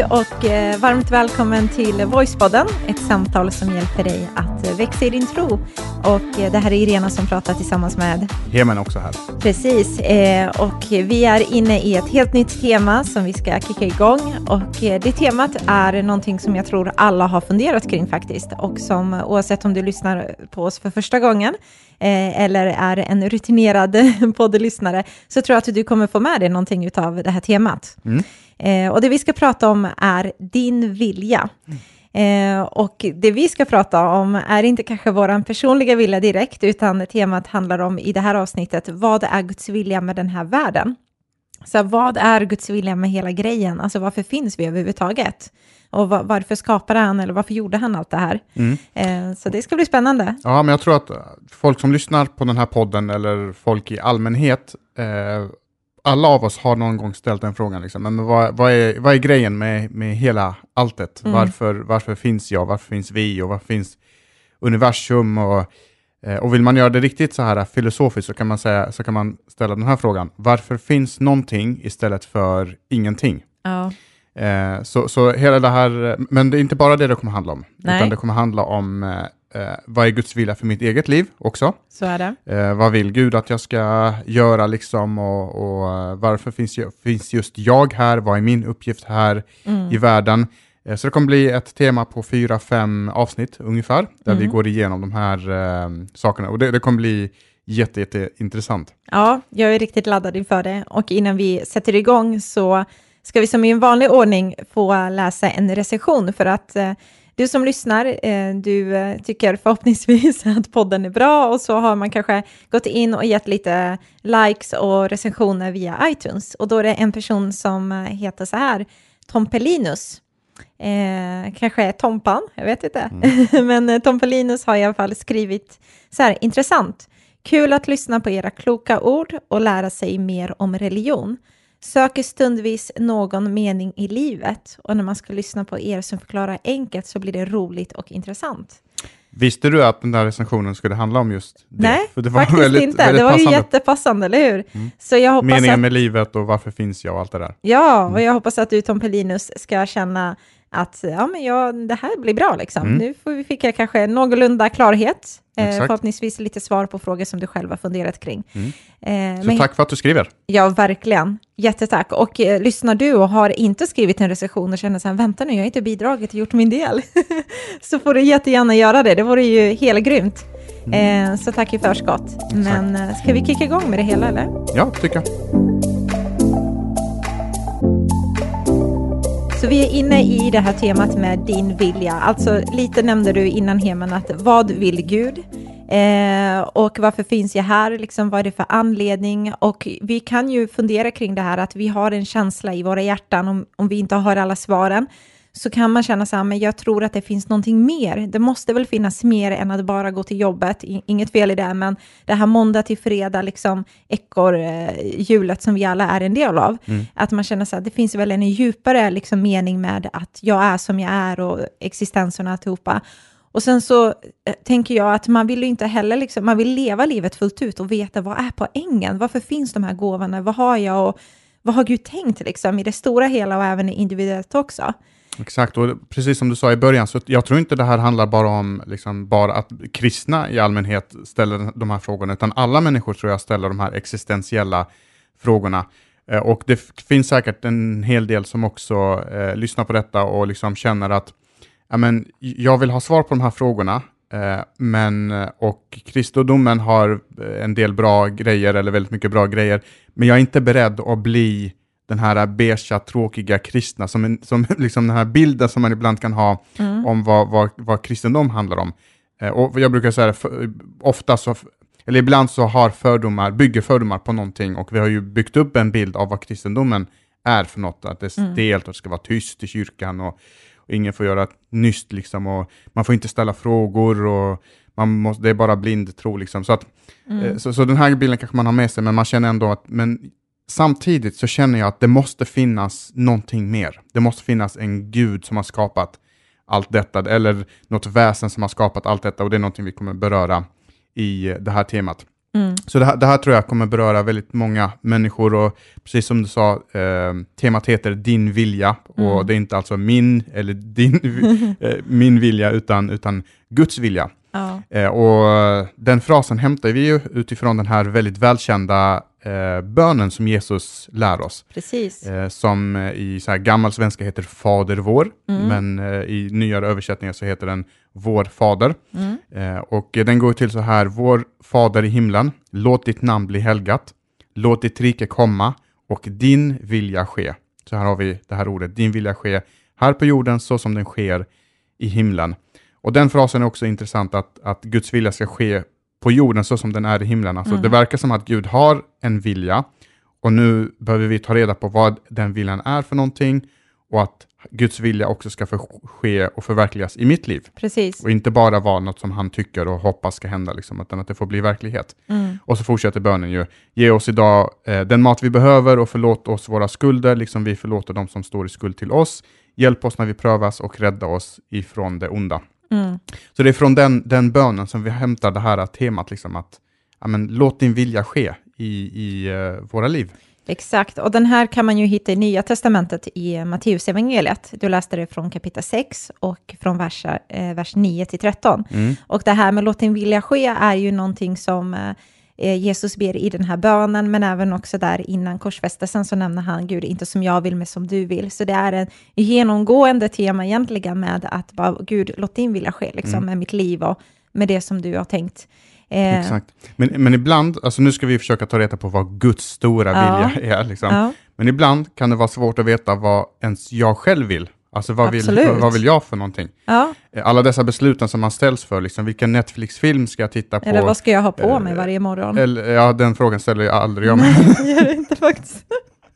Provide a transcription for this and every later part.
Hej och eh, varmt välkommen till Voicepodden, ett samtal som hjälper dig att eh, växa i din tro. Och eh, det här är Irena som pratar tillsammans med Hemen också här. Precis, och vi är inne i ett helt nytt tema som vi ska kicka igång. Och det temat är någonting som jag tror alla har funderat kring faktiskt. Och som oavsett om du lyssnar på oss för första gången eller är en rutinerad poddlyssnare så tror jag att du kommer få med dig någonting av det här temat. Mm. Eh, och det vi ska prata om är din vilja. Eh, och det vi ska prata om är inte kanske vår personliga vilja direkt, utan temat handlar om i det här avsnittet, vad är Guds vilja med den här världen? Så vad är Guds vilja med hela grejen? Alltså varför finns vi överhuvudtaget? Och va- varför skapade han, eller varför gjorde han allt det här? Mm. Eh, så det ska bli spännande. Ja, men jag tror att folk som lyssnar på den här podden eller folk i allmänhet, eh, alla av oss har någon gång ställt den frågan, liksom, men vad, vad, är, vad är grejen med, med hela alltet? Mm. Varför, varför finns jag? Varför finns vi? Och varför finns universum? Och, eh, och vill man göra det riktigt så här filosofiskt så kan man, säga, så kan man ställa den här frågan. Varför finns någonting istället för ingenting? Ja. Eh, så, så hela det här, men det är inte bara det det kommer handla om, Nej. utan det kommer handla om eh, vad är Guds vilja för mitt eget liv också? Så är det. Eh, vad vill Gud att jag ska göra liksom och, och eh, varför finns, jag, finns just jag här? Vad är min uppgift här Mm. i världen? Eh, så det kommer bli ett tema på fyra, fem avsnitt ungefär, där vi Mm. går igenom de här eh, sakerna och det, det kommer bli jätte, jätteintressant. Ja, jag är riktigt laddad inför det. Och innan vi sätter igång så ska vi som i en vanlig ordning få läsa en recension för att eh, du som lyssnar, eh, du eh, tycker förhoppningsvis att podden är bra och så har man kanske gått in och gett lite likes och recensioner via iTunes. Och då är det en person som eh, heter så här, Tompelinus. Eh, kanske är Tompan, jag vet inte. Men eh, Tompelinus har i alla fall skrivit så här, intressant. Kul att lyssna på era kloka ord och lära sig mer om religion. Söker stundvis någon mening i livet och när man ska lyssna på er som förklarar enkelt så blir det roligt och intressant. Visste du att den där recensionen skulle handla om just det? Nej, För det var faktiskt väldigt, inte. Väldigt det var ju passande. jättepassande, eller hur? Mm. Så jag hoppas Meningen att, med livet och varför finns jag och allt det där. ja, Mm. och jag hoppas att du Tom Pellinus ska känna att ja, men ja, det här blir bra liksom. Mm. Nu får vi fick jag kanske någorlunda klarhet. Eh, Exakt. förhoppningsvis lite svar på frågor som du själv har funderat kring. Mm. Eh, Så men- tack för att du skriver. Ja, verkligen. Jättetack. Och eh, lyssnar du och har inte skrivit en recension och känner så här, vänta nu, jag har inte bidragit och gjort min del, så får du jättegärna göra det. Det vore ju helt grymt. Mm. Eh, så tack i förskott. Men eh, ska vi kicka igång med det hela, eller? Ja, tycker jag. Så vi är inne i det här temat med din vilja. Alltså lite nämnde du innan Heman att vad vill Gud? Eh, och varför finns jag här? Liksom, vad är det för anledning? Och vi kan ju fundera kring det här att vi har en känsla i våra hjärtan om, om vi inte har alla svaren så kan man känna så här, men jag tror att det finns någonting mer. Det måste väl finnas mer än att bara gå till jobbet. Inget fel i det, men det här måndag till fredag, liksom ekorrhjulet som vi alla är en del av. Att man känner så här, det finns väl en djupare liksom, mening med att jag är som jag är och existensen och alltihopa. Och sen så eh, tänker jag att man vill ju inte heller, liksom, man vill leva livet fullt ut och veta vad är poängen? Varför finns de här gåvorna? Vad har jag och vad har Gud tänkt liksom, i det stora hela och även individuellt också? Exakt, och precis som du sa i början, så jag tror inte det här handlar bara om liksom, bara att kristna i allmänhet ställer de här frågorna, utan alla människor tror jag ställer de här existentiella frågorna. Eh, och det finns säkert en hel del som också eh, lyssnar på detta och liksom känner att men, jag vill ha svar på de här frågorna, eh, men, eh, och kristendomen har eh, en del bra grejer, eller väldigt mycket bra grejer, men jag är inte beredd att bli den här beiga, tråkiga kristna, som, en, som liksom den här bilden som man ibland kan ha om vad, vad, vad kristendom handlar om. Eh, och jag brukar säga, för, ofta så, eller ibland så har fördomar, bygger fördomar på någonting och vi har ju byggt upp en bild av vad kristendomen är för något, att det är stelt och det ska vara tyst i kyrkan och, och ingen får göra nyst liksom och man får inte ställa frågor och man måste, det är bara blind tro liksom. Så, att, eh, så, så den här bilden kanske man har med sig, men man känner ändå att men samtidigt så känner jag att det måste finnas någonting mer. Det måste finnas en gud som har skapat allt detta, eller något väsen som har skapat allt detta, och det är någonting vi kommer beröra i det här temat. Mm. Så det här, det här tror jag kommer beröra väldigt många människor och precis som du sa, eh, temat heter din vilja och Mm. det är inte alltså min eller din, eh, min vilja utan, utan Guds vilja. Ja. Eh, och den frasen hämtar vi ju utifrån den här väldigt välkända eh, bönen som Jesus lär oss. Precis. Eh, som i så här gammal svenska heter Fader vår, Mm. men i nyare översättningar så heter den Vår Fader. Mm. Och den går till så här, Vår Fader i himlen, låt ditt namn bli helgat, låt ditt rike komma och din vilja ske. Så här har vi det här ordet, din vilja ske här på jorden så som den sker i himlen. Och den frasen är också intressant, att, att Guds vilja ska ske på jorden så som den är i himlen. Alltså, Mm. Det verkar som att Gud har en vilja och nu behöver vi ta reda på vad den viljan är för någonting och att Guds vilja också ska ske och förverkligas i mitt liv. Precis. Och inte bara vara något som han tycker och hoppas ska hända, liksom, utan att det får bli verklighet. Mm. Och så fortsätter bönen ju. Ge oss idag eh, den mat vi behöver och förlåt oss våra skulder, liksom vi förlåter dem som står i skuld till oss. Hjälp oss när vi prövas och rädda oss ifrån det onda. Mm. Så det är från den, den bönen som vi hämtar det här temat, liksom att ja, men, låt din vilja ske i, i eh, våra liv. Exakt, och den här kan man ju hitta i Nya Testamentet i Matteus evangeliet. Du läste det från kapitel 6 och från vers, eh, vers 9 till 13. Mm. Och det här med låt din vilja ske är ju någonting som eh, Jesus ber i den här bönen, men även också där innan korsfästelsen så nämner han Gud, inte som jag vill, men som du vill. Så det är en genomgående tema egentligen med att bara, Gud, låt din vilja ske, liksom, Mm. med mitt liv och med det som du har tänkt. Eh, Exakt. Men, men ibland, alltså nu ska vi försöka ta reda på vad Guds stora Ja. vilja är. Liksom. Ja, Men ibland kan det vara svårt att veta vad ens jag själv vill. Alltså vad vill, Absolut. vad, vill jag för någonting? ja. Alla dessa besluten som man ställs för, liksom, vilken Netflix-film ska jag titta på? Eller vad ska jag ha på eh, mig varje morgon? Eller, ja, den frågan ställer jag aldrig jag mig. Nej, det gör det inte faktiskt.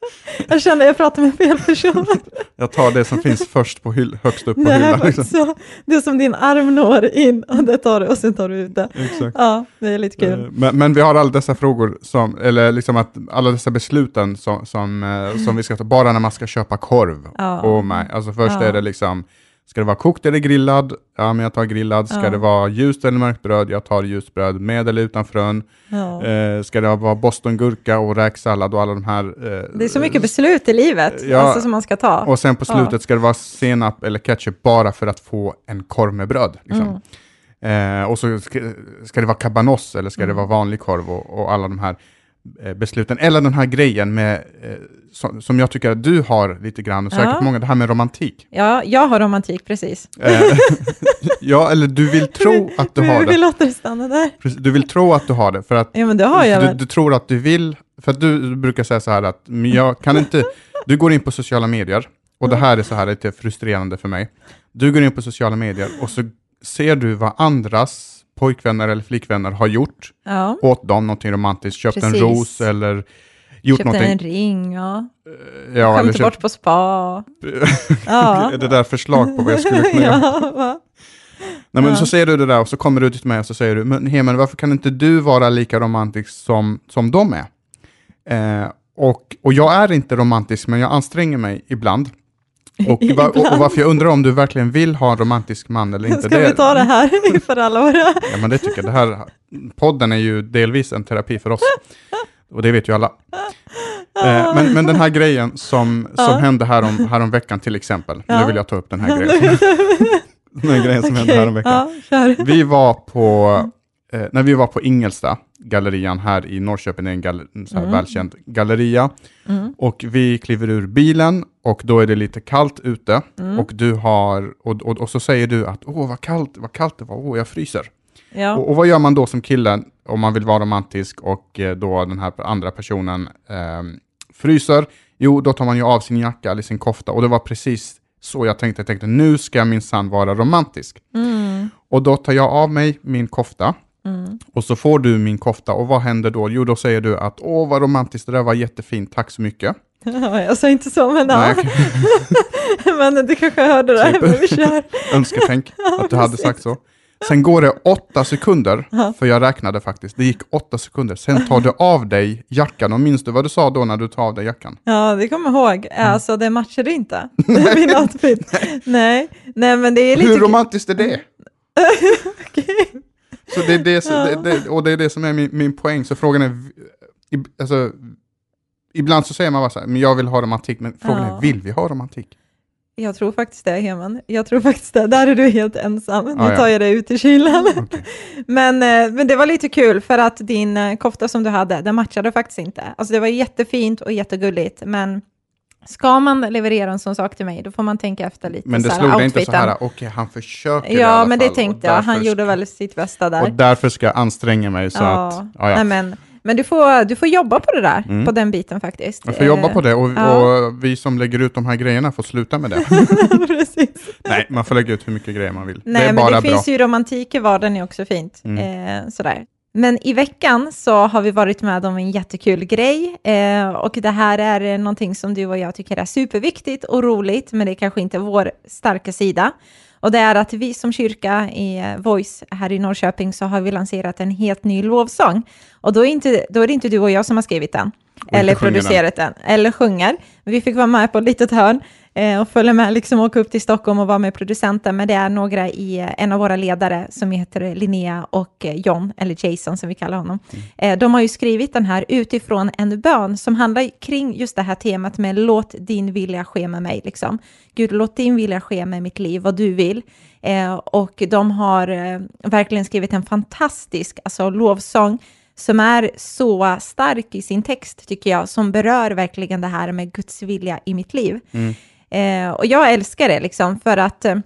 Jag kände jag pratade med fel person. Jag tar det som finns först på hyll, högst upp på Det hyllan. Liksom. så. Det är som din arm når in och det tar du och sen tar du ut det. Exakt. Ja, det är lite Eh, kul. Men, men vi har alla dessa frågor, som, eller liksom att alla dessa besluten som, som, eh, som vi ska ta, bara när man ska köpa korv. Ja. Oh my. Alltså först Ja. är det liksom, ska det vara kokt eller grillad? Ja, men jag tar grillad. Ska Ja. det vara ljust eller mörkt bröd? Jag tar ljust bröd med eller utan frön. Ja. Eh, ska det vara bostongurka och räksallad och alla de här. Eh, Det är så mycket beslut i livet Ja. alltså, som man ska ta. Och sen på slutet ska det vara senap eller ketchup bara för att få en korv med bröd. Liksom. Mm. Eh, och så ska, ska det vara cabanos eller ska det Mm. vara vanlig korv och, och alla de här besluten. Eller den här grejen med, eh, som, som jag tycker att du har lite grann, och säkert Ja. många, det här med romantik. Ja, jag har romantik, precis. Eh, ja, eller du vill tro att du har Vi det. låter det stanna där. Du vill tro att du har det, för att Ja, men det har jag du, du tror att du vill, för att du, du brukar säga så här att jag kan inte, du går in på sociala medier, och det här är så här lite frustrerande för mig. Du går in på sociala medier och så ser du vad andras pojkvänner eller flickvänner har gjort Ja. åt dem, någonting romantiskt, köpt Precis. en ros eller gjort Köpte någonting. en ring, ja. ja, eller Skämte bort köpt, på spa. Ja. det där förslag på vad jag skulle kunna göra. ja, va? Nej, men Ja. så ser du det där och så kommer du till mig och så säger du, men Hemen, varför kan inte du vara lika romantisk som, som de är? Eh, och, och jag är inte romantisk, men jag anstränger mig ibland. Och, va, och, varför jag undrar om du verkligen vill ha en romantisk man eller inte. Ska vi ta det här för alla våra... Ja, men det tycker jag. Det här, podden är ju delvis en terapi för oss. Och det vet ju alla. Eh, men, men den här grejen som, som Ja. hände härom, härom veckan till exempel. Nu Ja. vill jag ta upp den här grejen. den här grejen som hände Okej, härom veckan. Ja. Vi var på, eh, när vi var på Ingelsta, gallerian här i Norrköping, är en, gal- en så här Mm. välkänd galleria. Mm. Och vi kliver ur bilen och då är det lite kallt ute. Mm. Och, du har, och, och, och så säger du att åh vad kallt, vad kallt det var, åh jag fryser. Ja. Och, och vad gör man då som kille om man vill vara romantisk och eh, då den här andra personen ehm, fryser? Jo, då tar man ju av sin jacka eller sin kofta och det var precis så jag tänkte. Jag tänkte nu ska jag minsann vara romantisk. Mm. Och då tar jag av mig min kofta Mm. och så får du min kofta och vad händer då? Jo, då säger du att åh vad romantiskt, det där var jättefint, tack så mycket. Ja, jag sa inte så, men ja. Nej, men du kanske hörde det, Typ. men vi kör. önsketänk att du hade sagt så. Sen går det åtta sekunder, för jag räknade faktiskt, det gick åtta sekunder. Sen tar du av dig jackan och minns du vad du sa då när du tar av dig jackan? Ja, det kommer jag ihåg. Mm. Alltså, det matchade inte. Min outfit. Nej. Nej, men det är lite... Hur romantiskt är det? Okej. Så det är det, det, det, och det är det som är min, min poäng. Så frågan är, alltså, ibland så säger man bara så här, men jag vill ha romantik, men frågan Ja. är, vill vi ha romantik? Jag tror faktiskt det, Heman. Jag tror faktiskt det. Där är du helt ensam. Ja, Nu ja. tar jag det ut i kylan. Okej. Men, eh, men det var lite kul för att din eh, kofta som du hade, den matchade faktiskt inte. Alltså det var jättefint och jättegulligt, men ska man leverera en sån sak till mig, då får man tänka efter lite. Men det slog dig inte så här, okej han försöker i Ja, alla men det fall, och tänkte jag. Han gjorde väl sitt bästa där. Och därför ska jag anstränga mig så att, ja, ja. Nej, men, men du, får, du får jobba på det där, Mm. på den biten faktiskt. Jag får jobba på det och, ja. och vi som lägger ut de här grejerna får sluta med det. Nej, man får lägga ut hur mycket grejer man vill. Nej, det är men bara det bra. finns ju romantik i vardagen är också fint. Mm. Eh, sådär. Men i veckan så har vi varit med om en jättekul grej eh, och det här är någonting som du och jag tycker är superviktigt och roligt, men det är kanske inte vår starka sida. Och det är att vi som kyrka i eh, Voice här i Norrköping så har vi lanserat en helt ny lovsång. Och då är, inte, då är det inte du och jag som har skrivit den, eller producerat den, eller sjunger. Vi fick vara med på ett litet hörn eh, och följa med, liksom åka upp till Stockholm och vara med producenten, men det är några i eh, en av våra ledare som heter Linnea och eh, John, eller Jason som vi kallar honom. Eh, de har ju skrivit den här utifrån en bön som handlar kring just det här temat med låt din vilja ske med mig, liksom. Gud, låt din vilja ske med mitt liv, vad du vill. Eh, och de har eh, verkligen skrivit en fantastisk alltså, lovsång som är så stark i sin text, tycker jag, som berör verkligen det här med Guds vilja i mitt liv. Eh, och jag älskar det, liksom, för att, eh,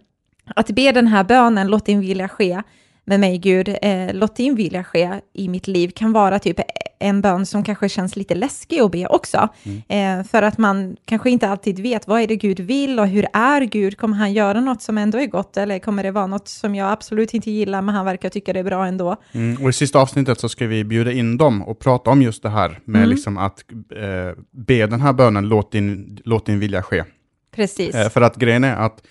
att be den här bönen, låt din vilja ske med mig, Gud, eh, låt din vilja ske i mitt liv, kan vara typ en bön som kanske känns lite läskig att be också. Eh, för att man kanske inte alltid vet, vad är det Gud vill och hur är Gud? Kommer han göra något som ändå är gott eller kommer det vara något som jag absolut inte gillar, men han verkar tycka det är bra ändå? Mm, och i sista avsnittet så ska vi bjuda in dem och prata om just det här med Mm. liksom att eh, be den här bönen, låt din, låt din vilja ske. Precis. Eh, för att grejen är att,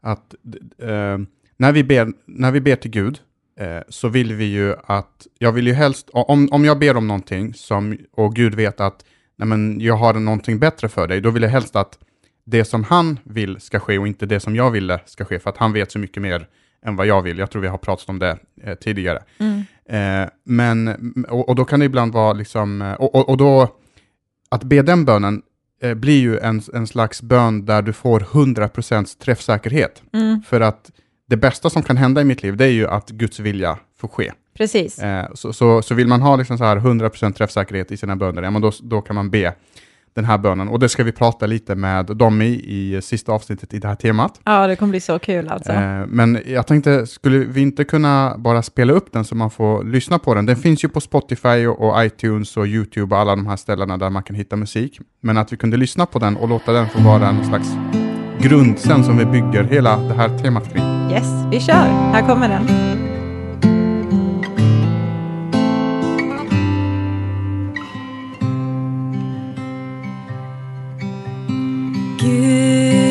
att eh, när, vi ber, när vi ber till Gud eh, så vill vi ju att, jag vill ju helst, om, om jag ber om någonting som, och Gud vet att nej men, jag har någonting bättre för dig, då vill jag helst att det som han vill ska ske och inte det som jag ville ska ske, för att han vet så mycket mer än vad jag vill. Jag tror vi har pratat om det eh, tidigare. Mm. Eh, men, och, och då kan det ibland vara liksom, eh, och, och, och då, att be den bönen eh, blir ju en, en slags bön där du får 100% träffsäkerhet. Mm. För att det bästa som kan hända i mitt liv, det är ju att Guds vilja får ske. Precis. Eh, så, så, så vill man ha liksom så här 100% träffsäkerhet i sina böner, ja, men då, då kan man be den här bönen. Och det ska vi prata lite med dem i, i sista avsnittet i det här temat. Ja, det kommer bli så kul alltså. Eh, men jag tänkte, skulle vi inte kunna bara spela upp den så man får lyssna på den? Den finns ju på Spotify och, och iTunes och YouTube och alla de här ställena där man kan hitta musik. Men att vi kunde lyssna på den och låta den få vara en slags grund sen som vi bygger hela det här temat kring. Yes, vi kör. Här kommer den. Gud,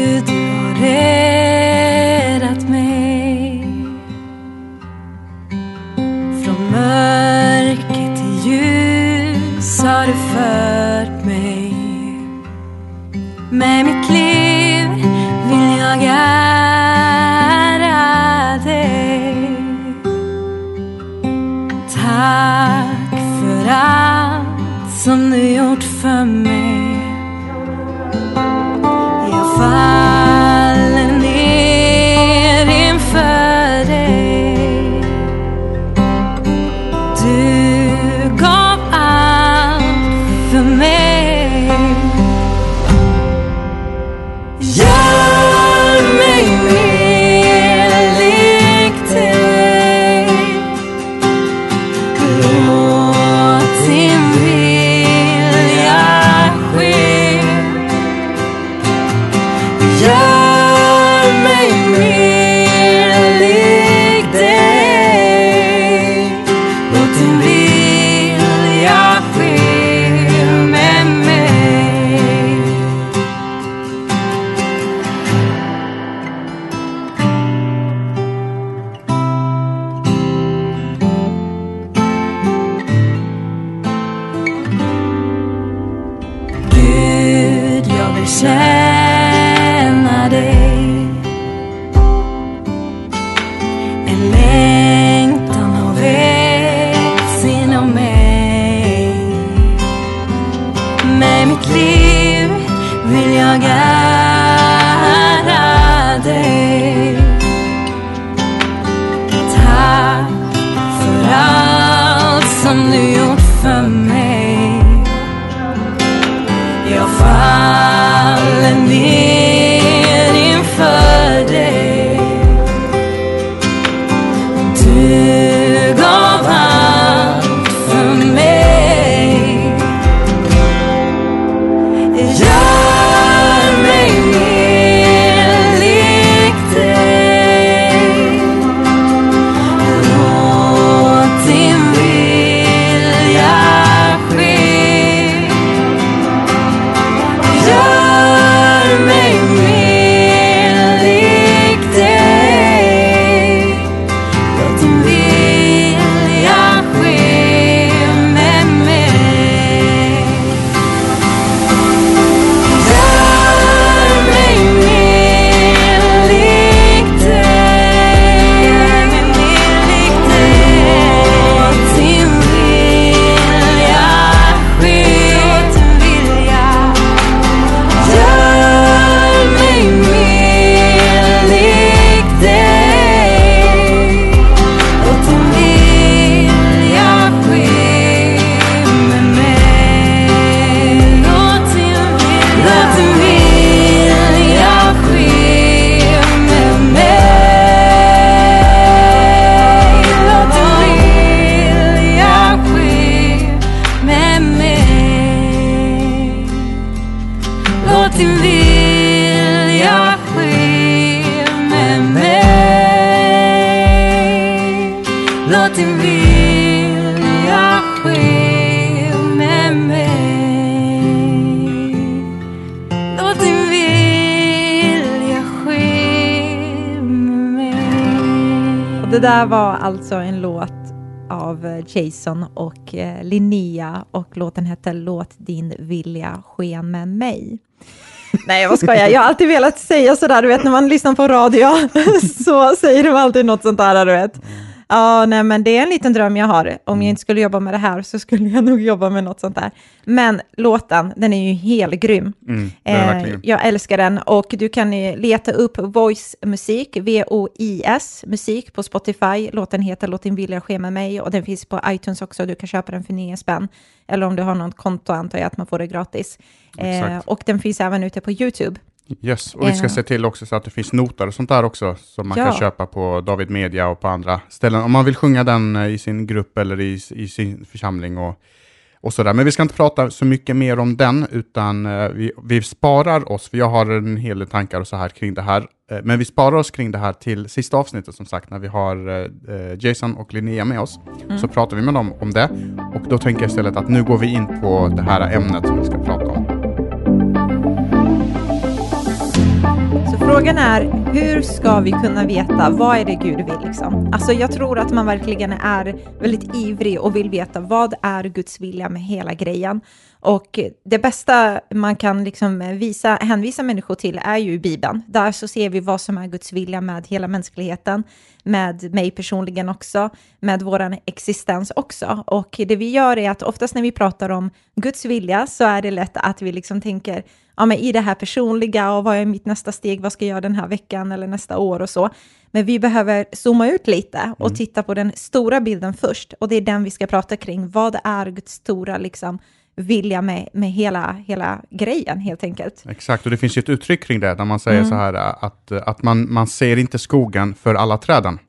det där var alltså en låt av eh, Jason och eh, Linnea och låten hette Låt din vilja ske med mig. Nej, vad ska jag? Jag har alltid velat säga sådär, du vet när man lyssnar på radio så säger de alltid något sånt där, du vet. Ja, nej, men det är en liten dröm jag har. Om jag inte skulle jobba med det här så skulle jag nog jobba med något sånt där. Men låten, den är ju helt grym. Mm, Eh, jag älskar den och du kan leta upp Voice Musik, V-O-I-S, musik på Spotify. Låten heter Låt din vilja ske med mig och den finns på iTunes också. Du kan köpa den för 9 spänn. Eller om du har något konto antar jag att man får det gratis. Eh, och den finns även ute på YouTube. Yes, och vi ska Eh. se till också så att det finns noter och sånt där också, som man Ja. kan köpa på David Media och på andra ställen. Om man vill sjunga den eh, i sin grupp eller i, i sin församling och, och sådär. Men vi ska inte prata så mycket mer om den, utan eh, vi, vi sparar oss, för jag har en hel del tankar och så här kring det här. Men vi sparar oss kring det här till sista avsnittet som sagt, när vi har Jason och Linnea med oss. Så pratar vi med dem om det. Och då tänker jag istället att nu går vi in på det här ämnet som vi ska prata om. Frågan är, hur ska vi kunna veta vad är det Gud vill? Liksom? Alltså jag tror att man verkligen är väldigt ivrig och vill veta vad är Guds vilja med hela grejen. Och det bästa man kan liksom visa, hänvisa människor till är ju Bibeln. Där så ser vi vad som är Guds vilja med hela mänskligheten, med mig personligen också, med vår existens också. Och det vi gör är att oftast när vi pratar om Guds vilja så är det lätt att vi liksom tänker ja, men i det här personliga och vad är mitt nästa steg, vad ska jag göra den här veckan eller nästa år och så. Men vi behöver zooma ut lite och titta på den stora bilden först och det är den vi ska prata kring. Vad är Guds stora liksom, vilja med, med hela, hela grejen helt enkelt? Exakt, och det finns ju ett uttryck kring det, där man säger så här äh, att, att man, man ser inte skogen för alla träden.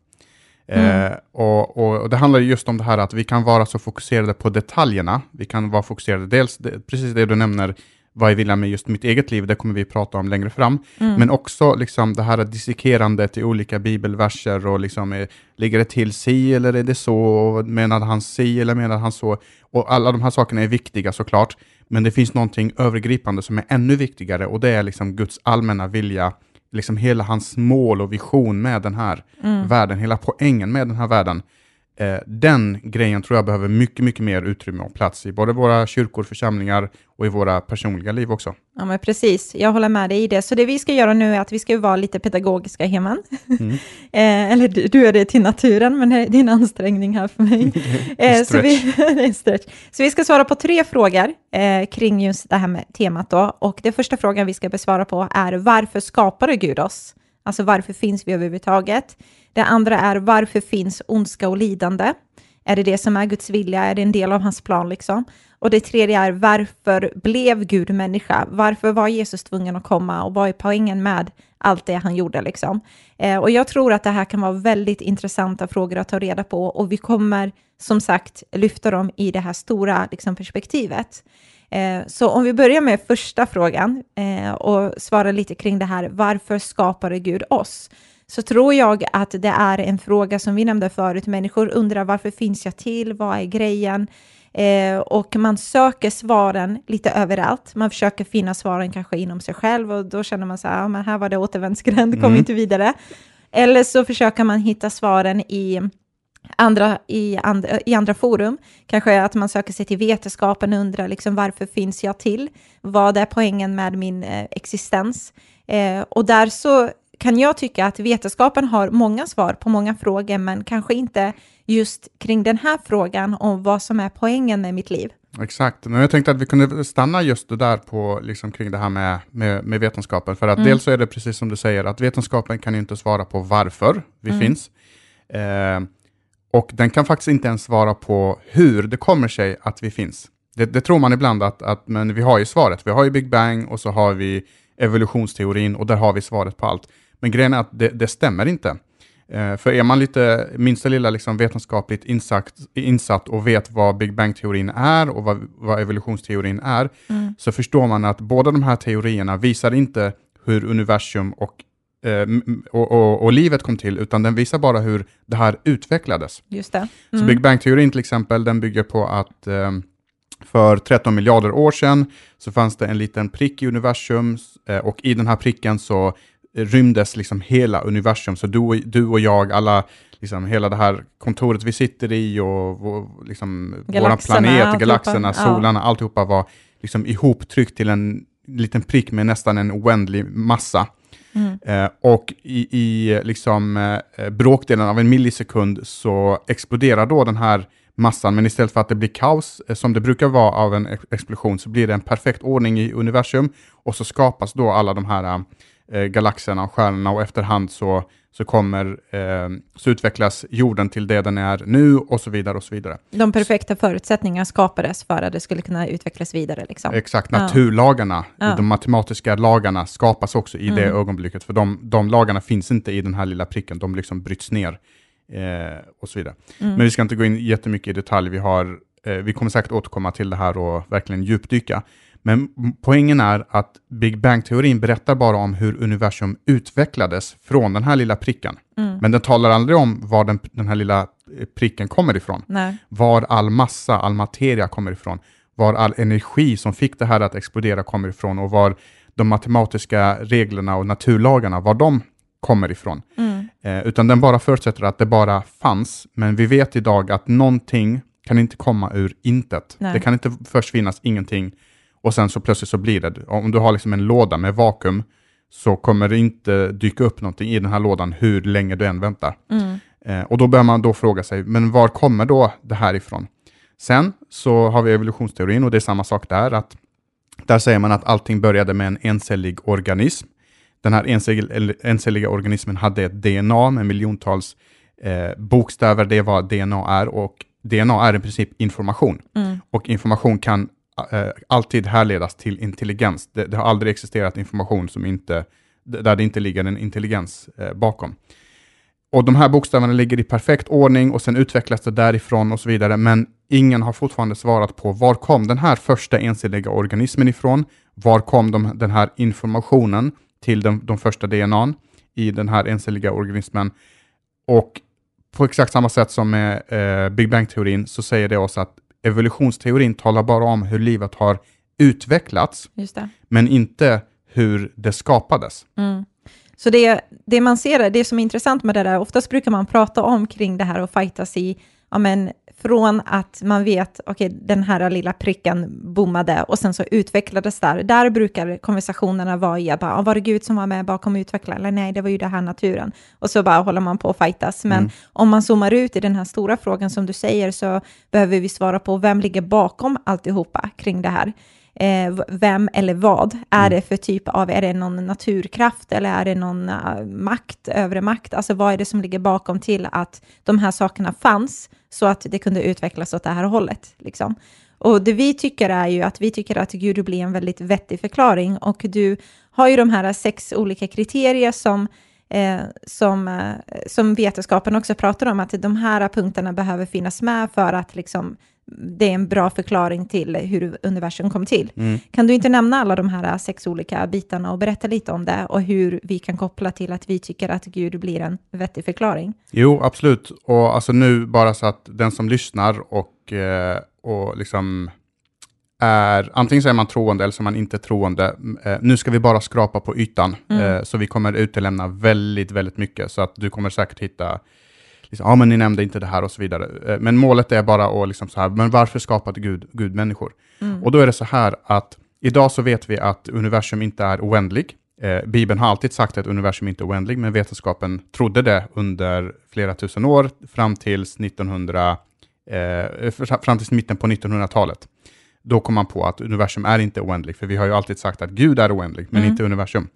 Eh, och, och, och det handlar ju just om det här att vi kan vara så fokuserade på detaljerna. Vi kan vara fokuserade, dels det, precis det du nämner, vad jag vill med just mitt eget liv, det kommer vi prata om längre fram. Men också liksom det här dissekerandet i olika bibelverser och liksom, eh, ligger det till si eller är det så? Menade han si eller menade han så? Och alla de här sakerna är viktiga såklart, men det finns någonting övergripande som är ännu viktigare och det är liksom Guds allmänna vilja, liksom hela hans mål och vision med den här världen, hela poängen med den här världen. Eh, den grejen tror jag behöver mycket, mycket mer utrymme och plats i både våra kyrkor, församlingar och i våra personliga liv också. Ja, men precis. Jag håller med dig i det. Så det vi ska göra nu är att vi ska vara lite pedagogiska, Heman. eh, eller du, du är det till naturen, men det är en ansträngning här för mig. eh, så, vi, så vi ska svara på tre frågor eh, kring just det här med temat då. Och den första frågan vi ska besvara på är varför skapade Gud oss? Alltså varför finns vi överhuvudtaget? Det andra är varför finns ondska och lidande? Är det det som är Guds vilja? Är det en del av hans plan liksom? Och det tredje är varför blev Gud människa? Varför var Jesus tvungen att komma och vad är poängen med allt det han gjorde liksom? Eh, och jag tror att det här kan vara väldigt intressanta frågor att ta reda på och vi kommer som sagt lyfta dem i det här stora liksom, perspektivet. Eh, så om vi börjar med första frågan eh, och svarar lite kring det här, varför skapade Gud oss? Så tror jag att det är en fråga som vi nämnde förut, människor undrar varför finns jag till, vad är grejen? Eh, och man söker svaren lite överallt. Man försöker finna svaren kanske inom sig själv och då känner man så här, ja, men här var det återvändsgränd, kom Mm. inte vidare. Eller så försöker man hitta svaren i andra, i, andra, i andra forum. Kanske att man söker sig till vetenskapen och undrar liksom, varför finns jag till? Vad är poängen med min eh, existens? Eh, och där så kan jag tycka att vetenskapen har många svar på många frågor, men kanske inte just kring den här frågan om vad som är poängen med mitt liv. Exakt, men jag tänkte att vi kunde stanna just det där på, liksom kring det här med, med, med vetenskapen. För att Mm. dels så är det precis som du säger, att vetenskapen kan inte svara på varför vi Mm. finns. Eh, och den kan faktiskt inte ens svara på hur det kommer sig att vi finns. Det, det tror man ibland att, att, men vi har ju svaret. Vi har ju Big Bang och så har vi evolutionsteorin och där har vi svaret på allt. Men grejen är att det, det stämmer inte. Eh, för är man lite minsta lilla liksom vetenskapligt insatt, insatt och vet vad Big Bang-teorin är och vad, vad evolutionsteorin är, så förstår man att båda de här teorierna visar inte hur universum och eh, och, och, och livet kom till, utan den visar bara hur det här utvecklades. Just det. Så Mm. Big Bang-teorin till exempel, den bygger på att eh, för 13 miljarder år sedan så fanns det en liten prick i universum eh, och i den här pricken så rymdes liksom hela universum. Så du och, du och jag, alla, liksom hela det här kontoret vi sitter i och vår, liksom, våran Galaxerna, planet, galaxerna, Ja. solarna, alltihopa var liksom ihoptryckt till en liten prick med nästan en oändlig massa. Mm. Eh, och i, i liksom, eh, bråkdelen av en millisekund så exploderar då den här massan, men istället för att det blir kaos, eh, som det brukar vara av en ex- explosion, så blir det en perfekt ordning i universum och så skapas då alla de här eh, galaxerna och stjärnorna och efterhand så, så kommer, eh, så utvecklas jorden till det den är nu och så vidare och så vidare. De perfekta förutsättningarna skapades för att det skulle kunna utvecklas vidare. Liksom. Exakt, naturlagarna, Ja. de matematiska lagarna skapas också i det Mm. ögonblicket, för de, de lagarna finns inte i den här lilla pricken, de liksom bryts ner eh, och så vidare. Mm. Men vi ska inte gå in jättemycket i detalj, vi, har, eh, vi kommer säkert återkomma till det här och verkligen djupdyka. Men poängen är att Big Bang-teorin berättar bara om hur universum utvecklades från den här lilla pricken. Mm. Men den talar aldrig om var den, den här lilla eh, pricken kommer ifrån Nej. var all massa, all materia kommer ifrån, var all energi som fick det här att explodera kommer ifrån och var de matematiska reglerna och naturlagarna, var de kommer ifrån. Mm. Eh, utan den bara förutsätter att det bara fanns, men vi vet idag att någonting kan inte komma ur intet. Nej. Det kan inte först finnas ingenting och sen så plötsligt så blir det. Om du har liksom en låda med vakuum så kommer det inte dyka upp någonting i den här lådan hur länge du än väntar. Mm. Eh, och då bör man då fråga sig, men var kommer då det här ifrån? Sen så har vi evolutionsteorin och det är samma sak där, att där säger man att allting började med en encellig organism. Den här encell- encelliga organismen hade ett DNA med miljontals eh, bokstäver, det är vad DNA är, och DNA är i princip information. Mm. Och information kan Eh, alltid härledas till intelligens. Det, det har aldrig existerat information som inte, där det inte ligger en intelligens eh, bakom. Och de här bokstäverna ligger i perfekt ordning och sen utvecklas det därifrån och så vidare. Men ingen har fortfarande svarat på var kom den här första encelliga organismen ifrån? Var kom de, den här informationen till de, de första DNA i den här encelliga organismen? Och på exakt samma sätt som med eh, Big Bang-teorin så säger det oss att evolutionsteorin talar bara om hur livet har utvecklats, men inte hur det skapades. Mm. Så det, det man ser, det som är intressant med det där, oftast brukar man prata om kring det här och fightas i, ja men från att man vet, okej, den här lilla pricken bommade och sen så utvecklades där. Där brukar konversationerna vara i att bara, ah, var det Gud som var med bakom att utveckla? Eller nej, det var ju det här naturen. Och så bara håller man på att fightas. Men Mm. om man zoomar ut i den här stora frågan som du säger, så behöver vi svara på vem ligger bakom alltihopa kring det här. Eh, vem eller vad är det för typ av, är det någon naturkraft eller är det någon uh, makt, övre makt? Alltså vad är det som ligger bakom till att de här sakerna fanns så att det kunde utvecklas åt det här hållet? Liksom. Och det vi tycker är ju att vi tycker att Gud blir en väldigt vettig förklaring och du har ju de här sex olika kriterier som eh, som, eh, som vetenskapen också pratar om, att de här punkterna behöver finnas med för att liksom, det är en bra förklaring till hur universum kom till. Mm. Kan du inte nämna alla de här sex olika bitarna och berätta lite om det och hur vi kan koppla till att vi tycker att Gud blir en vettig förklaring? Jo, absolut. Och alltså nu bara så att den som lyssnar och, eh, och liksom är, antingen så är man troende eller så är man inte troende. Eh, nu ska vi bara skrapa på ytan, Mm. eh, så vi kommer utelämna väldigt, väldigt mycket, så att du kommer säkert hitta, liksom, ja men ni nämnde inte det här och så vidare. Eh, men målet är bara att liksom så här, men varför skapade Gud, Gud människor? Mm. Och då är det så här att idag så vet vi att universum inte är oändlig. Eh, Bibeln har alltid sagt att universum inte är oändlig, men vetenskapen trodde det under flera tusen år, fram tills 1900, eh, fram tills mitten på 1900-talet. Då kom man på att universum är inte oändlig, för vi har ju alltid sagt att Gud är oändlig, men Mm. inte universum.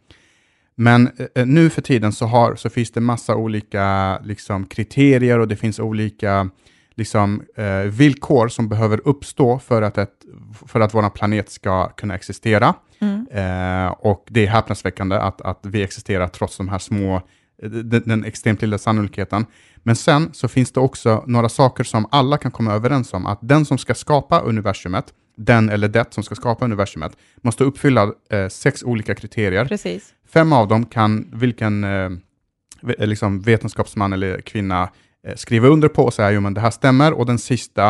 Men eh, nu för tiden så, har, så finns det massa olika liksom, kriterier och det finns olika liksom, eh, villkor som behöver uppstå för att, ett, för att vår planet ska kunna existera. Mm. Eh, och det är häpnadsväckande att, att vi existerar trots de här små, eh, den, den extremt lilla sannolikheten. Men sen så finns det också några saker som alla kan komma överens om, att den som ska skapa universumet, den eller det som ska skapa universumet, måste uppfylla eh, sex olika kriterier. Precis. Fem av dem kan vilken eh, liksom vetenskapsman eller kvinna eh, skriva under på och säga jo men det här stämmer och den sista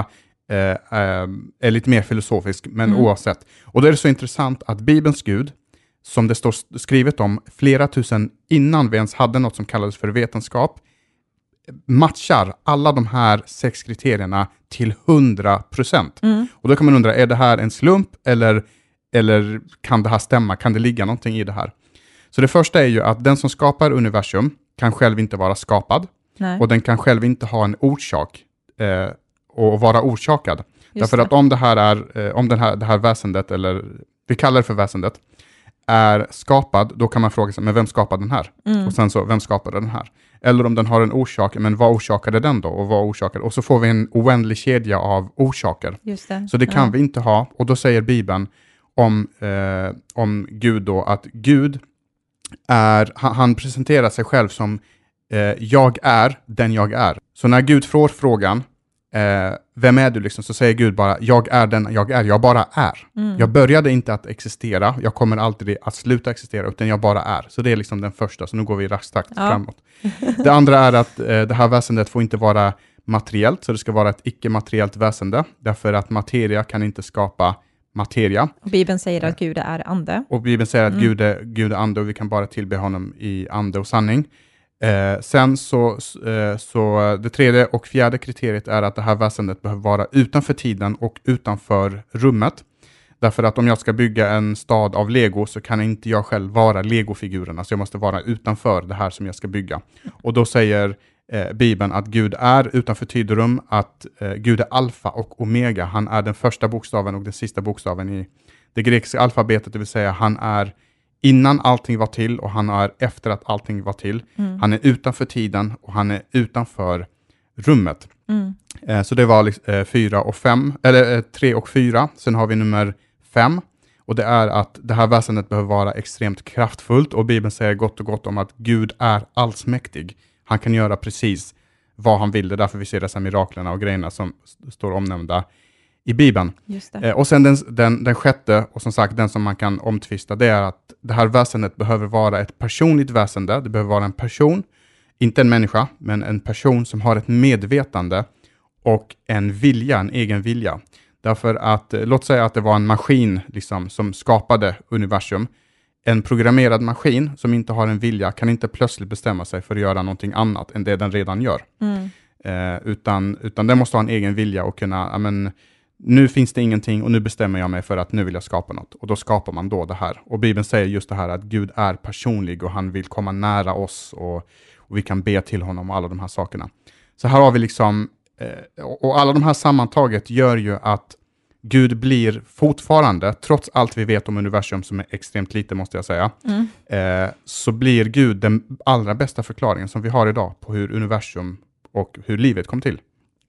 eh, eh, är lite mer filosofisk, men Mm. oavsett. Och då är det så intressant att Bibelns Gud, som det står skrivet om flera tusen innan vi ens hade något som kallades för vetenskap, matchar alla de här sex kriterierna till 100 procent. Mm. Och då kan man undra, är det här en slump eller, eller kan det här stämma? Kan det ligga någonting i det här? Så det första är ju att den som skapar universum kan själv inte vara skapad Nej, och den kan själv inte ha en orsak eh, och vara orsakad. just Därför det. att om det här är, eh, om den här, det här väsendet, eller vi kallar det för väsendet, är skapad, då kan man fråga sig, men vem skapade den här? Mm. Och sen så, vem skapade den här? Eller om den har en orsak, men vad orsakade den då? Och vad orsakade? Och så får vi en oändlig kedja av orsaker. Just det. Så det kan ja. vi inte ha. Och då säger Bibeln om, eh, om Gud då att Gud är, han, han presenterar sig själv som eh, jag är den jag är. Så när Gud får frågan, eh, vem är du liksom, så säger Gud bara, jag är den jag är, jag bara är. Mm. Jag började inte att existera, jag kommer aldrig att sluta existera, utan jag bara är. Så det är liksom den första, så nu går vi i rask takt Ja. framåt. Det andra är att eh, det här väsendet får inte vara materiellt, så det ska vara ett icke-materiellt väsende, därför att materia kan inte skapa materia. Bibeln säger att Gud är ande. Och Bibeln säger att Mm. Gud, är, Gud är ande och vi kan bara tillbe honom i ande och sanning. Eh, sen så, eh, så det tredje och fjärde kriteriet är att det här väsendet behöver vara utanför tiden och utanför rummet. Därför att om jag ska bygga en stad av lego så kan inte jag själv vara legofigurerna, så jag måste vara utanför det här som jag ska bygga. Och då säger eh, Bibeln att Gud är utanför tid och rum, att eh, Gud är alfa och omega. Han är den första bokstaven och den sista bokstaven i det grekiska alfabetet, det vill säga han är innan allting var till och han är efter att allting var till. Mm. Han är utanför tiden och han är utanför rummet. Mm. Eh, så det var liksom, eh, fyra och fem, eller eh, tre och fyra. Sen har vi nummer fem. Och det är att det här väsendet behöver vara extremt kraftfullt och Bibeln säger gott och gott om att Gud är allsmäktig. Han kan göra precis vad han vill. Det är därför vi ser dessa miraklerna och grejerna som står omnämnda i Bibeln. Eh, och sen den, den, den sjätte, och som sagt den som man kan omtvista, det är att det här väsendet behöver vara ett personligt väsende. Det behöver vara en person, inte en människa, men en person som har ett medvetande och en vilja, en egen vilja. Därför att, eh, låt säga att det var en maskin liksom, som skapade universum. En programmerad maskin som inte har en vilja kan inte plötsligt bestämma sig för att göra någonting annat än det den redan gör. Mm. Eh, utan, utan den måste ha en egen vilja och kunna, ja, men, nu finns det ingenting och nu bestämmer jag mig för att nu vill jag skapa något. Och då skapar man då det här. Och Bibeln säger just det här att Gud är personlig och han vill komma nära oss och, och vi kan be till honom och alla de här sakerna. Så här har vi liksom, eh, och alla de här sammantaget gör ju att Gud blir fortfarande, trots allt vi vet om universum som är extremt lite måste jag säga, Mm. eh, så blir Gud den allra bästa förklaringen som vi har idag på hur universum och hur livet kom till.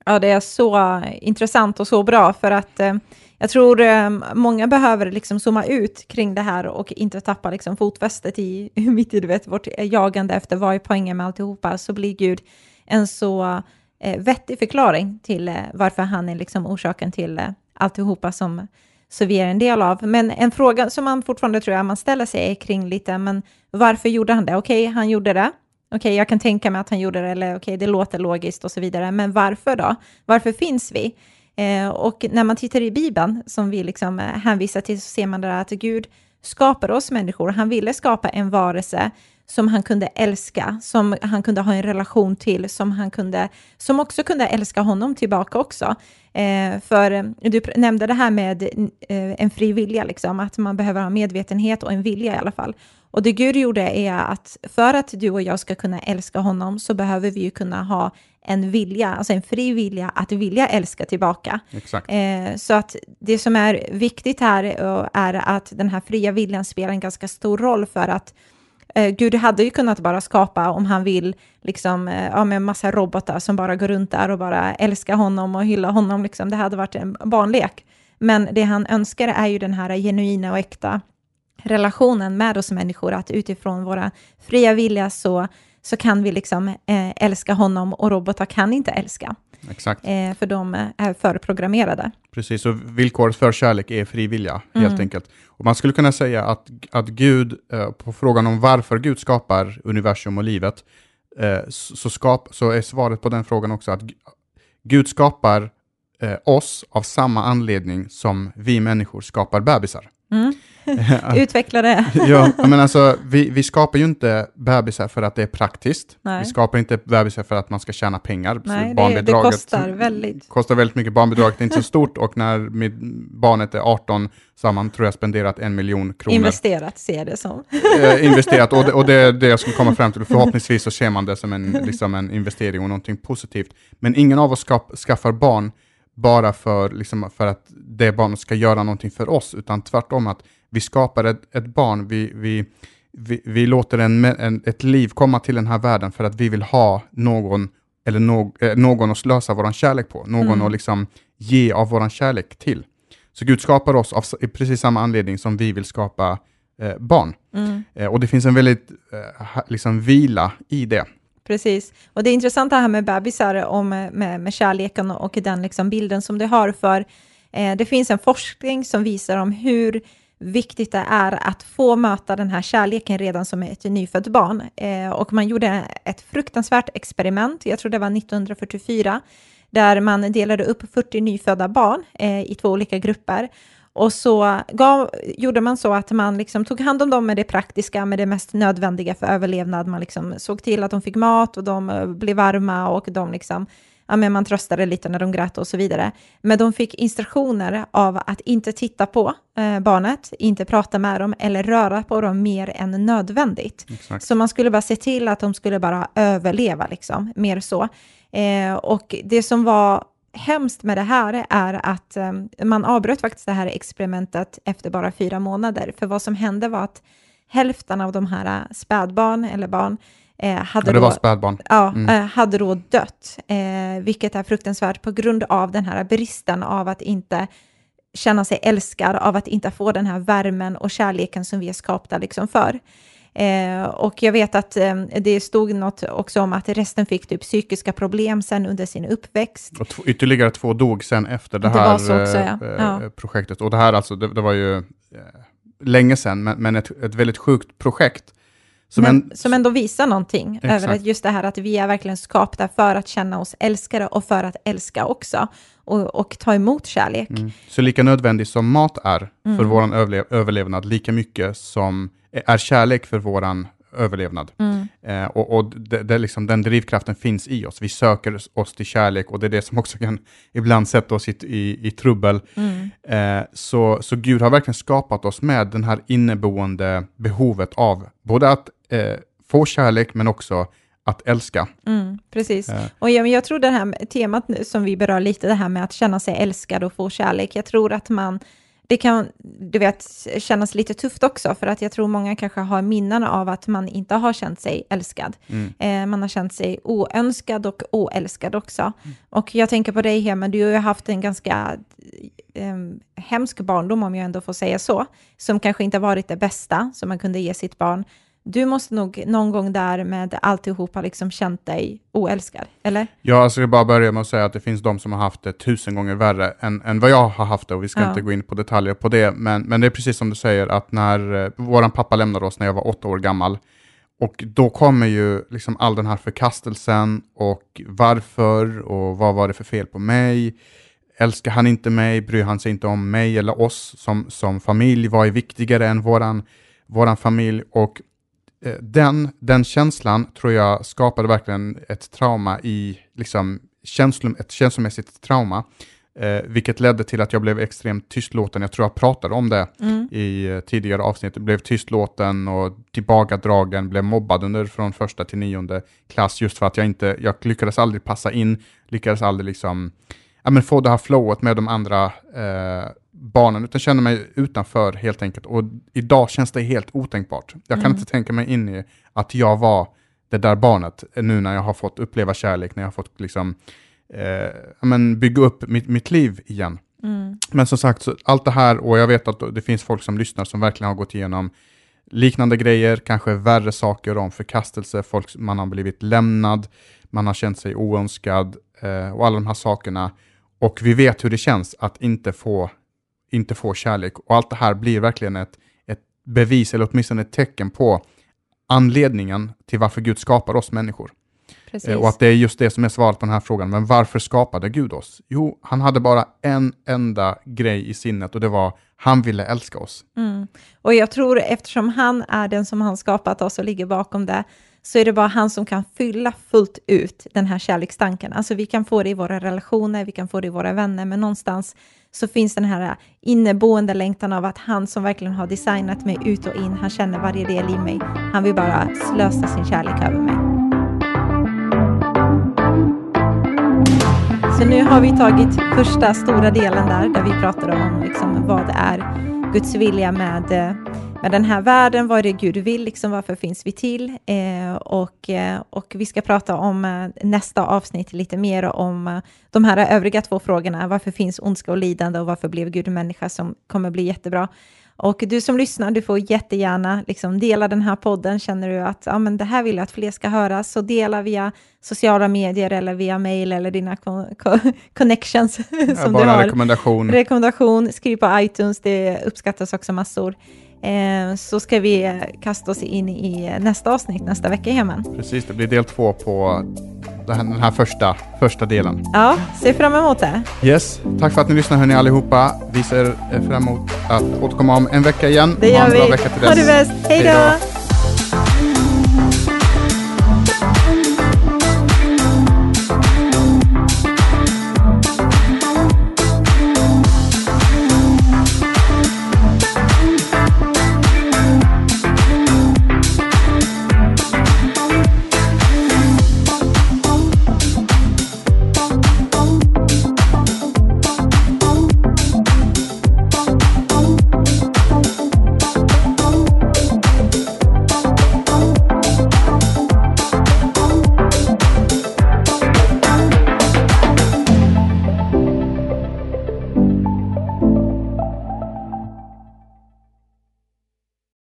Ja, det är så intressant och så bra för att eh, jag tror eh, många behöver liksom zooma ut kring det här och inte tappa liksom fotfästet i mitt i du vet, vårt jagande efter vad är poängen med alltihopa, så blir Gud en så eh, vettig förklaring till eh, varför han är liksom orsaken till eh, alltihopa som så vi är en del av. Men en fråga som man fortfarande tror jag man ställer sig är kring lite, men varför gjorde han det? Okej, han gjorde det. Okej, jag kan tänka mig att han gjorde det, eller okej, det låter logiskt och så vidare, men varför då? Varför finns vi? Eh, och när man tittar i Bibeln, som vi liksom eh, hänvisar till, så ser man där att Gud skapar oss människor. Han ville skapa en varelse som han kunde älska, som han kunde ha en relation till, som, han kunde, som också kunde älska honom tillbaka också. Eh, för eh, du nämnde det här med eh, en fri vilja, liksom, att man behöver ha medvetenhet och en vilja i alla fall. Och det Gud gjorde är att för att du och jag ska kunna älska honom så behöver vi ju kunna ha en vilja, alltså en fri vilja att vilja älska tillbaka. Exakt. Eh, så att det som är viktigt här eh, är att den här fria viljan spelar en ganska stor roll för att eh, Gud hade ju kunnat bara skapa om han vill, liksom, eh, ja, med massa robotar som bara går runt där och bara älskar honom och hyllar honom. Liksom. Det hade varit en barnlek. Men det han önskar är ju den här genuina och äkta relationen med oss människor, att utifrån våra fria vilja så, så kan vi liksom eh, älska honom och robotar kan inte älska. Exakt. Eh, för de är förprogrammerade. Precis, och villkoret för kärlek är fri vilja, helt Mm. enkelt. Och man skulle kunna säga att, att Gud, eh, på frågan om varför Gud skapar universum och livet, eh, så, skap, så är svaret på den frågan också att Gud skapar eh, oss av samma anledning som vi människor skapar bebisar. Mm. Utveckla det. ja, men alltså, vi, vi skapar ju inte bebisar för att det är praktiskt. Nej. Vi skapar inte bebisar för att man ska tjäna pengar. Nej, det, det kostar väldigt. kostar väldigt mycket. Barnbidraget är inte så stort och när mitt barnet är 18 så har man, tror jag, spenderat en miljon kronor. Investerat ser det som. eh, investerat och det, och det är det jag skulle komma fram till. Förhoppningsvis så ser man det som en, liksom en investering och någonting positivt. Men ingen av oss skap, skaffar barn bara för, liksom, för att det barnet ska göra någonting för oss, utan tvärtom att vi skapar ett, ett barn, vi, vi, vi, vi låter en, en, ett liv komma till den här världen för att vi vill ha någon, eller no, eh, någon att slösa vår kärlek på, någon Mm. att liksom ge av vår kärlek till. Så Gud skapar oss av precis samma anledning som vi vill skapa eh, barn. Mm. Eh, och det finns en väldigt eh, liksom vila i det. Precis. Och det är intressant det här med bebisar, och med, med, med kärleken och den liksom bilden som du har, för eh, det finns en forskning som visar om hur viktigt det är att få möta den här kärleken redan som ett nyfött barn. Eh, och man gjorde ett fruktansvärt experiment, jag tror det var 1944, där man delade upp 40 nyfödda barn eh, i två olika grupper. Och så gav, gjorde man så att man liksom tog hand om dem med det praktiska, med det mest nödvändiga för överlevnad. Man liksom såg till att de fick mat och de eh, blev varma och de liksom, ja, men man tröstade lite när de grät och så vidare. Men de fick instruktioner av att inte titta på eh, barnet, inte prata med dem eller röra på dem mer än nödvändigt. Exakt. Så man skulle bara se till att de skulle bara överleva, liksom, mer så. Eh, och det som var hemskt med det här är att eh, man avbröt faktiskt det här experimentet efter bara fyra månader. För vad som hände var att hälften av de här eh, spädbarn eller barn eh, hade, då, spädbarn. ja, Mm. eh, hade då dött, eh, vilket är fruktansvärt på grund av den här bristen av att inte känna sig älskad, av att inte få den här värmen och kärleken som vi är skapta liksom för. Eh, och jag vet att eh, det stod något också om att resten fick typ psykiska problem sen under sin uppväxt. Och ytterligare två dog sen efter det Det här var så också, eh, Ja. eh, projektet. Och det här alltså, det, det var ju eh, länge sedan, men, men ett, ett väldigt sjukt projekt. Som men, en, som ändå visar någonting Exakt. över att just det här att vi är verkligen skapta för att känna oss älskade och för att älska också och, och ta emot kärlek. mm, så lika nödvändig som mat är för Mm. vår överle överlevnad, lika mycket som är kärlek för vår överlevnad. Mm. Eh, och och det, det liksom, den drivkraften finns i oss. Vi söker oss till kärlek och det är det som också kan ibland sätta oss i, i, i trubbel. Mm. Eh, så, så Gud har verkligen skapat oss med den här inneboende behovet av både att eh, få kärlek men också att älska. Mm, precis. Eh. Och jag, jag tror det här temat nu som vi berör lite, det här med att känna sig älskad och få kärlek, jag tror att man, det kan, du vet, kännas lite tufft också, för att jag tror många kanske har minnen av att man inte har känt sig älskad. Mm. Eh, man har känt sig oönskad och oälskad också. Och jag tänker på dig, Hema, du har ju haft en ganska eh, hemsk barndom, om jag ändå får säga så, som kanske inte varit det bästa som man kunde ge sitt barn. Du måste nog någon gång där med alltihopa liksom känt dig oälskad, eller? Ja, alltså jag bara börja med att säga att det finns de som har haft det tusen gånger värre än, än vad jag har haft det och vi ska Ja. inte gå in på detaljer på det. Men, men det är precis som du säger att när eh, våran pappa lämnade oss när jag var åtta år gammal och då kommer ju liksom all den här förkastelsen och varför och vad var det för fel på mig? Älskar han inte mig? Bryr han sig inte om mig eller oss som, som familj? Vad är viktigare än våran, våran familj? Och den, den känslan tror jag skapade verkligen ett trauma i, liksom, känslom, ett känslomässigt trauma, eh, vilket ledde till att jag blev extremt tystlåten. Jag tror jag pratade om det Mm. i eh, tidigare avsnitt. Jag blev tystlåten och tillbakadragen, blev mobbad under från första till nionde klass just för att jag inte, jag lyckades aldrig passa in, lyckades aldrig liksom, ja men få det här flowet med de andra eh, barnen, utan kände mig utanför helt enkelt. Och idag känns det helt otänkbart. Jag kan Mm. inte tänka mig in i att jag var det där barnet eh, nu när jag har fått uppleva kärlek, när jag har fått liksom, eh, men bygga upp mitt, mitt liv igen. Mm. Men som sagt, så allt det här, och jag vet att det finns folk som lyssnar som verkligen har gått igenom liknande grejer, kanske värre saker om förkastelse, folk, man har blivit lämnad, man har känt sig oönskad, eh, och alla de här sakerna. Och vi vet hur det känns att inte få, inte få kärlek. Och allt det här blir verkligen ett, ett bevis, eller åtminstone ett tecken på anledningen till varför Gud skapar oss människor. Precis. Eh, Och att det är just det som är svaret på den här frågan. Men varför skapade Gud oss? Jo, han hade bara en enda grej i sinnet och det var han ville älska oss. Mm. Och jag tror eftersom han är den som har skapat oss och ligger bakom det, så är det bara han som kan fylla fullt ut den här kärlekstanken. Alltså vi kan få det i våra relationer, vi kan få det i våra vänner, men någonstans så finns den här inneboende längtan av att han som verkligen har designat mig ut och in, han känner varje del i mig. Han vill bara slösa sin kärlek över mig. Så nu har vi tagit första stora delen där, där vi pratar om liksom vad det är Guds vilja med, eh, med den här världen, vad är det Gud vill, liksom, varför finns vi till? Eh, och, eh, och vi ska prata om eh, nästa avsnitt lite mer om de här övriga två frågorna, varför finns ondska och lidande och varför blev Gud människa som kommer bli jättebra. Och du som lyssnar, du får jättegärna liksom dela den här podden. Känner du att ja, men det här vill jag att fler ska höra, så dela via sociala medier eller via mail eller dina co- co- connections som du bara har. rekommendation. Rekommendation, skriv på iTunes, det uppskattas också massor. Eh, så ska vi eh, kasta oss in i nästa avsnitt nästa vecka, Hemen. Precis, det blir del två på den här, första, första delen. Ja, se fram emot det. Yes, tack för att ni lyssnar hörni allihopa. Vi ser eh, fram emot att återkomma om en vecka igen. Det gör vi. Ha det bäst. Hej då.